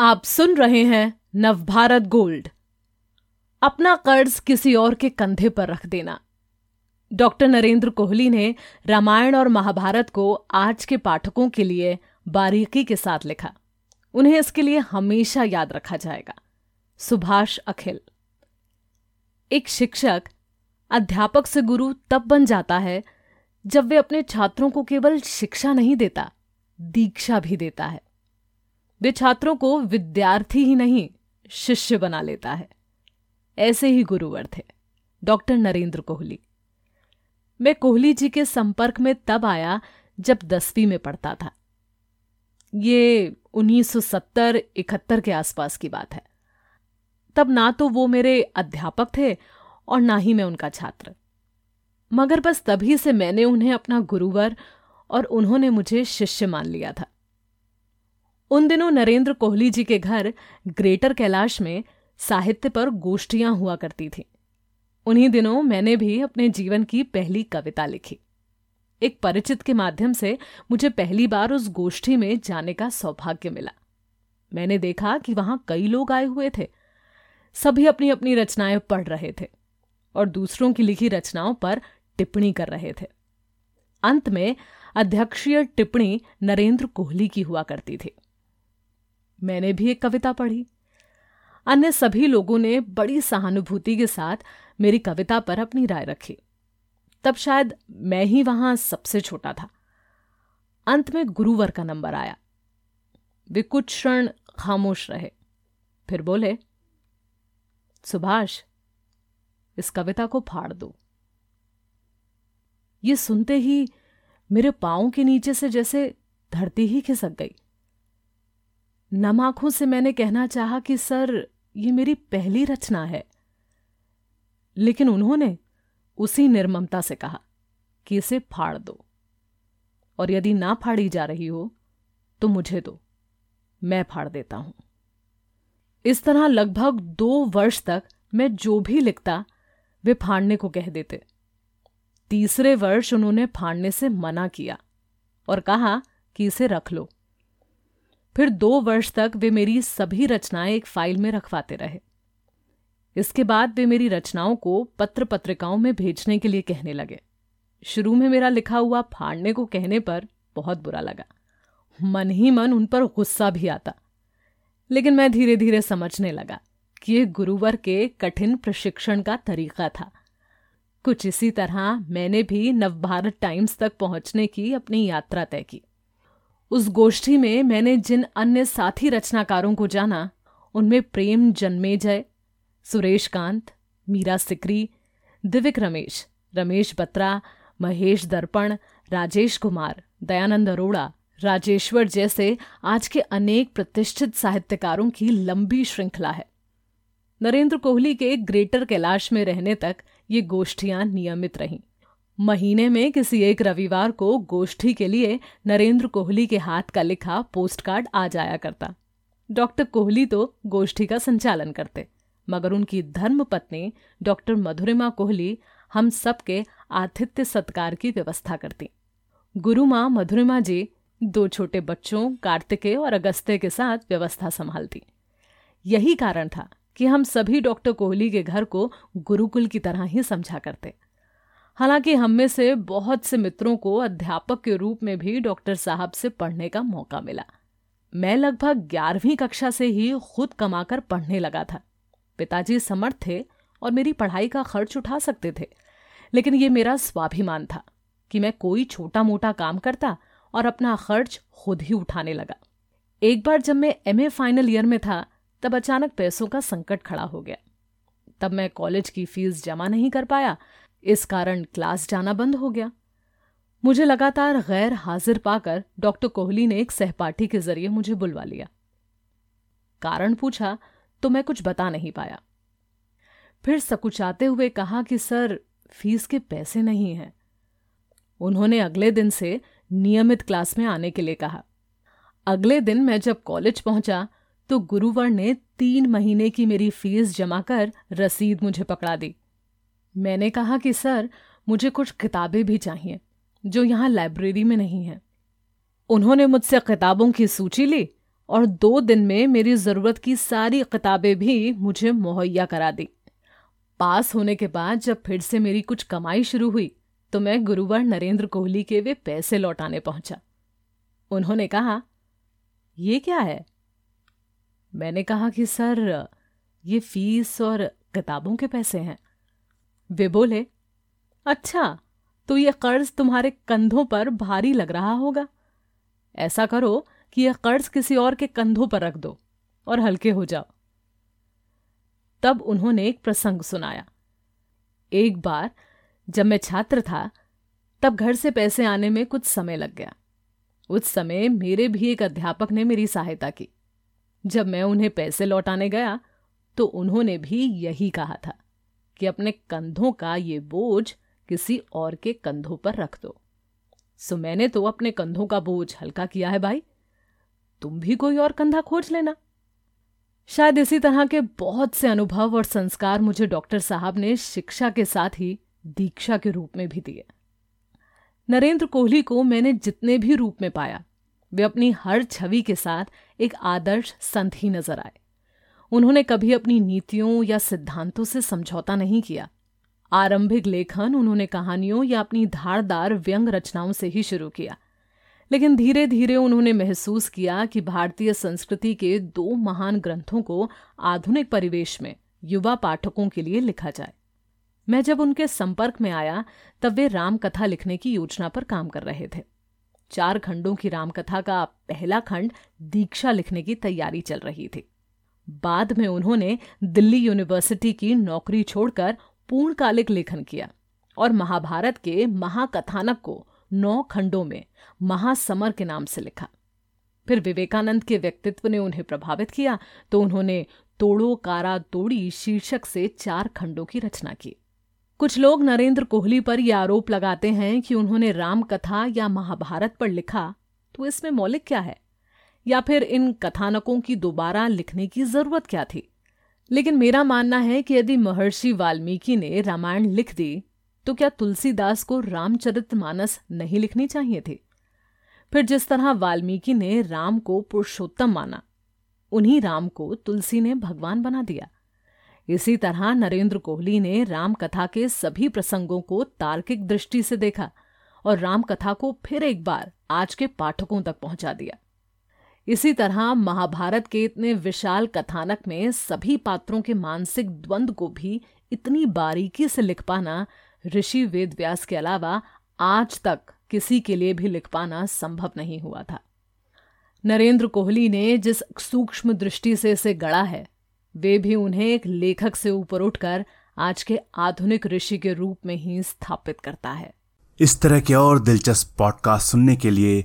आप सुन रहे हैं नवभारत गोल्ड। अपना कर्ज किसी और के कंधे पर रख देना। डॉक्टर नरेंद्र कोहली ने रामायण और महाभारत को आज के पाठकों के लिए बारीकी के साथ लिखा। उन्हें इसके लिए हमेशा याद रखा जाएगा। सुभाष अखिल। एक शिक्षक, अध्यापक से गुरु तब बन जाता है जब वे अपने छात्रों को केवल शिक्षा नहीं देता, दीक्षा भी देता है। वे छात्रों को विद्यार्थी ही नहीं, शिष्य बना लेता है। ऐसे ही गुरुवर थे डॉक्टर नरेंद्र कोहली। मैं कोहली जी के संपर्क में तब आया जब दसवीं में पढ़ता था। ये 1970-71 के आसपास की बात है। तब ना तो वो मेरे अध्यापक थे और ना ही मैं उनका छात्र। मगर बस तभी से मैंने उन्हें अपना गुरुवर और उन्होंने मुझे शिष्य मान लिया था। उन दिनों नरेंद्र कोहली जी के घर ग्रेटर कैलाश में साहित्य पर गोष्ठियाँ हुआ करती थीं। उन्हीं दिनों मैंने भी अपने जीवन की पहली कविता लिखी। एक परिचित के माध्यम से मुझे पहली बार उस गोष्ठी में जाने का सौभाग्य मिला। मैंने देखा कि वहाँ कई लोग आए हुए थे। सभी अपनी अपनी रचनाएँ पढ़ रहे थे और दूसरों की लिखी रचनाओं पर टिप्पणी कर रहे थे। अंत में अध्यक्षीय टिप्पणी नरेंद्र कोहली की हुआ करती थी। मैंने भी एक कविता पढ़ी। अन्य सभी लोगों ने बड़ी सहानुभूति के साथ मेरी कविता पर अपनी राय रखी। तब शायद मैं ही वहाँ सबसे छोटा था। अंत में गुरुवर का नंबर आया। वे कुछ क्षण खामोश रहे, फिर बोले, सुभाष, इस कविता को फाड़ दो। ये सुनते ही मेरे पाँव के नीचे से जैसे धरती ही खिसक गई। नम आँखों से मैंने कहना चाहा कि, सर, ये मेरी पहली रचना है। लेकिन उन्होंने उसी निर्ममता से कहा कि इसे फाड़ दो। और यदि ना फाड़ी जा रही हो तो मुझे दो। मैं फाड़ देता हूँ। इस तरह लगभग दो वर्ष तक मैं जो भी लिखता, वे फाड़ने को कह देते। तीसरे वर्ष उन्होंने फाड़ने से मना किया और कहा कि इसे रख लो। फिर दो वर्ष तक वे मेरी सभी रचनाएँ एक फ़ाइल में रखवाते रहे। इसके बाद वे मेरी रचनाओं को पत्र पत्रिकाओं में भेजने के लिए कहने लगे। शुरू में मेरा लिखा हुआ फाड़ने को कहने पर बहुत बुरा लगा। मन ही मन उन पर गुस्सा भी आता। लेकिन मैं धीरे धीरे समझने लगा कि यह गुरुवर के कठिन प्रशिक्षण का तरीका था। कुछ इसी तरह मैंने भी नवभारत टाइम्स तक पहुँचने की अपनी यात्रा तय की। उस गोष्ठी में मैंने जिन अन्य साथी रचनाकारों को जाना, उनमें प्रेम जन्मेजय, सुरेश कांत, मीरा सिकरी, दिविक रमेश रमेश बत्रा, महेश दर्पण, राजेश कुमार, दयानंद अरोड़ा, राजेश्वर जैसे आज के अनेक प्रतिष्ठित साहित्यकारों की लंबी श्रृंखला है। नरेंद्र कोहली के ग्रेटर कैलाश में रहने तक ये गोष्ठियाँ नियमित रहीं। महीने में किसी एक रविवार को गोष्ठी के लिए नरेंद्र कोहली के हाथ का लिखा पोस्टकार्ड आ जाया करता। डॉक्टर कोहली तो गोष्ठी का संचालन करते, मगर उनकी धर्म पत्नी डॉक्टर मधुरिमा कोहली हम सबके आतिथ्य सत्कार की व्यवस्था करती। गुरु माँ मधुरिमा जी दो छोटे बच्चों कार्तिकेय और अगस्त्य के साथ व्यवस्था संभालती। यही कारण था कि हम सभी डॉक्टर कोहली के घर को गुरुकुल की तरह ही समझा करते। हालाँकि हम में से बहुत से मित्रों को अध्यापक के रूप में भी डॉक्टर साहब से पढ़ने का मौका मिला। मैं लगभग ग्यारहवीं कक्षा से ही खुद कमाकर पढ़ने लगा था। पिताजी समर्थ थे और मेरी पढ़ाई का खर्च उठा सकते थे, लेकिन ये मेरा स्वाभिमान था कि मैं कोई छोटा मोटा काम करता और अपना खर्च खुद ही उठाने लगा। एक बार जब मैं एमए फाइनल ईयर में था, तब अचानक पैसों का संकट खड़ा हो गया। तब मैं कॉलेज की फ़ीस जमा नहीं कर पाया इस कारण क्लास जाना बंद हो गया। मुझे लगातार गैर हाजिर पाकर डॉक्टर कोहली ने एक सहपाठी के ज़रिए मुझे बुलवा लिया। कारण पूछा तो मैं कुछ बता नहीं पाया? फिर सकुचाते हुए कहा कि, सर, फ़ीस के पैसे नहीं हैं। उन्होंने अगले दिन से नियमित क्लास में आने के लिए कहा। अगले दिन मैं जब कॉलेज पहुँचा तो गुरुवर ने तीन महीने की मेरी फ़ीस जमा कर रसीद मुझे पकड़ा दी। मैंने कहा कि, सर, मुझे कुछ किताबें भी चाहिए, जो यहाँ लाइब्रेरी में नहीं हैं। उन्होंने मुझसे किताबों की सूची ली और दो दिन में मेरी ज़रूरत की सारी किताबें भी मुझे मुहैया करा दी। पास होने के बाद जब फिर से मेरी कुछ कमाई शुरू हुई तो मैं गुरुवार नरेंद्र कोहली के वे पैसे लौटाने पहुँचा। उन्होंने कहा, ये क्या है? मैंने कहा कि, सर, ये फ़ीस और किताबों के पैसे हैं। वे बोले अच्छा तो ये कर्ज तुम्हारे कंधों पर भारी लग रहा होगा। ऐसा करो कि यह कर्ज किसी और के कंधों पर रख दो और हल्के हो जाओ। तब उन्होंने एक प्रसंग सुनाया। एक बार जब मैं छात्र था, तब घर से पैसे आने में कुछ समय लग गया। उस समय मेरे भी एक अध्यापक ने मेरी सहायता की। जब मैं उन्हें पैसे लौटाने गया तो उन्होंने भी यही कहा था। कि अपने कंधों का ये बोझ किसी और के कंधों पर रख दो। सो मैंने तो अपने कंधों का बोझ हल्का किया है भाई। तुम भी कोई और कंधा खोज लेना। शायद इसी तरह के बहुत से अनुभव और संस्कार मुझे डॉक्टर साहब ने शिक्षा के साथ ही दीक्षा के रूप में भी दिए। नरेंद्र कोहली को मैंने जितने भी रूप में पाया, वे अपनी हर छवि के साथ एक आदर्श संत ही नज़र आए। उन्होंने कभी अपनी नीतियों या सिद्धांतों से समझौता नहीं किया। आरंभिक लेखन उन्होंने कहानियों या अपनी धारदार व्यंग रचनाओं से ही शुरू किया। लेकिन धीरे धीरे उन्होंने महसूस किया कि भारतीय संस्कृति के दो महान ग्रंथों को आधुनिक परिवेश में युवा पाठकों के लिए लिखा जाए। मैं जब उनके संपर्क में आया, तब वे रामकथा लिखने की योजना पर काम कर रहे थे। चार खंडों की रामकथा का पहला खंड दीक्षा लिखने की तैयारी चल रही थी। बाद में उन्होंने दिल्ली यूनिवर्सिटी की नौकरी छोड़कर पूर्णकालिक लेखन किया और महाभारत के महाकथानक को नौ खंडों में महासमर के नाम से लिखा। फिर विवेकानंद के व्यक्तित्व ने उन्हें प्रभावित किया तो उन्होंने तोड़ो कारा तोड़ी शीर्षक से चार खंडों की रचना की। कुछ लोग नरेंद्र कोहली पर यह आरोप लगाते हैं कि उन्होंने राम कथा या महाभारत पर लिखा तो इसमें मौलिक क्या है? या फिर इन कथानकों की दोबारा लिखने की ज़रूरत क्या थी? लेकिन मेरा मानना है कि यदि महर्षि वाल्मीकि ने रामायण लिख दी तो क्या तुलसीदास को रामचरित मानस नहीं लिखनी चाहिए थी? फिर जिस तरह वाल्मीकि ने राम को पुरुषोत्तम माना, उन्हीं राम को तुलसी ने भगवान बना दिया। इसी तरह नरेंद्र कोहली ने राम कथा के सभी प्रसंगों को तार्किक दृष्टि से देखा और राम कथा को फिर एक बार आज के पाठकों तक पहुँचा दिया। इसी तरह महाभारत के इतने विशाल कथानक में सभी पात्रों के मानसिक द्वंद्व को भी इतनी बारीकी से लिख पाना, ऋषि वेदव्यास के अलावा आज तक किसी के लिए भी लिख पाना संभव नहीं हुआ था। नरेंद्र कोहली ने जिस सूक्ष्म दृष्टि से इसे गढ़ा है, वे भी उन्हें एक लेखक से ऊपर उठकर आज के आधुनिक ऋषि के रूप में ही स्थापित करता है। इस तरह के और दिलचस्प पॉडकास्ट सुनने के लिए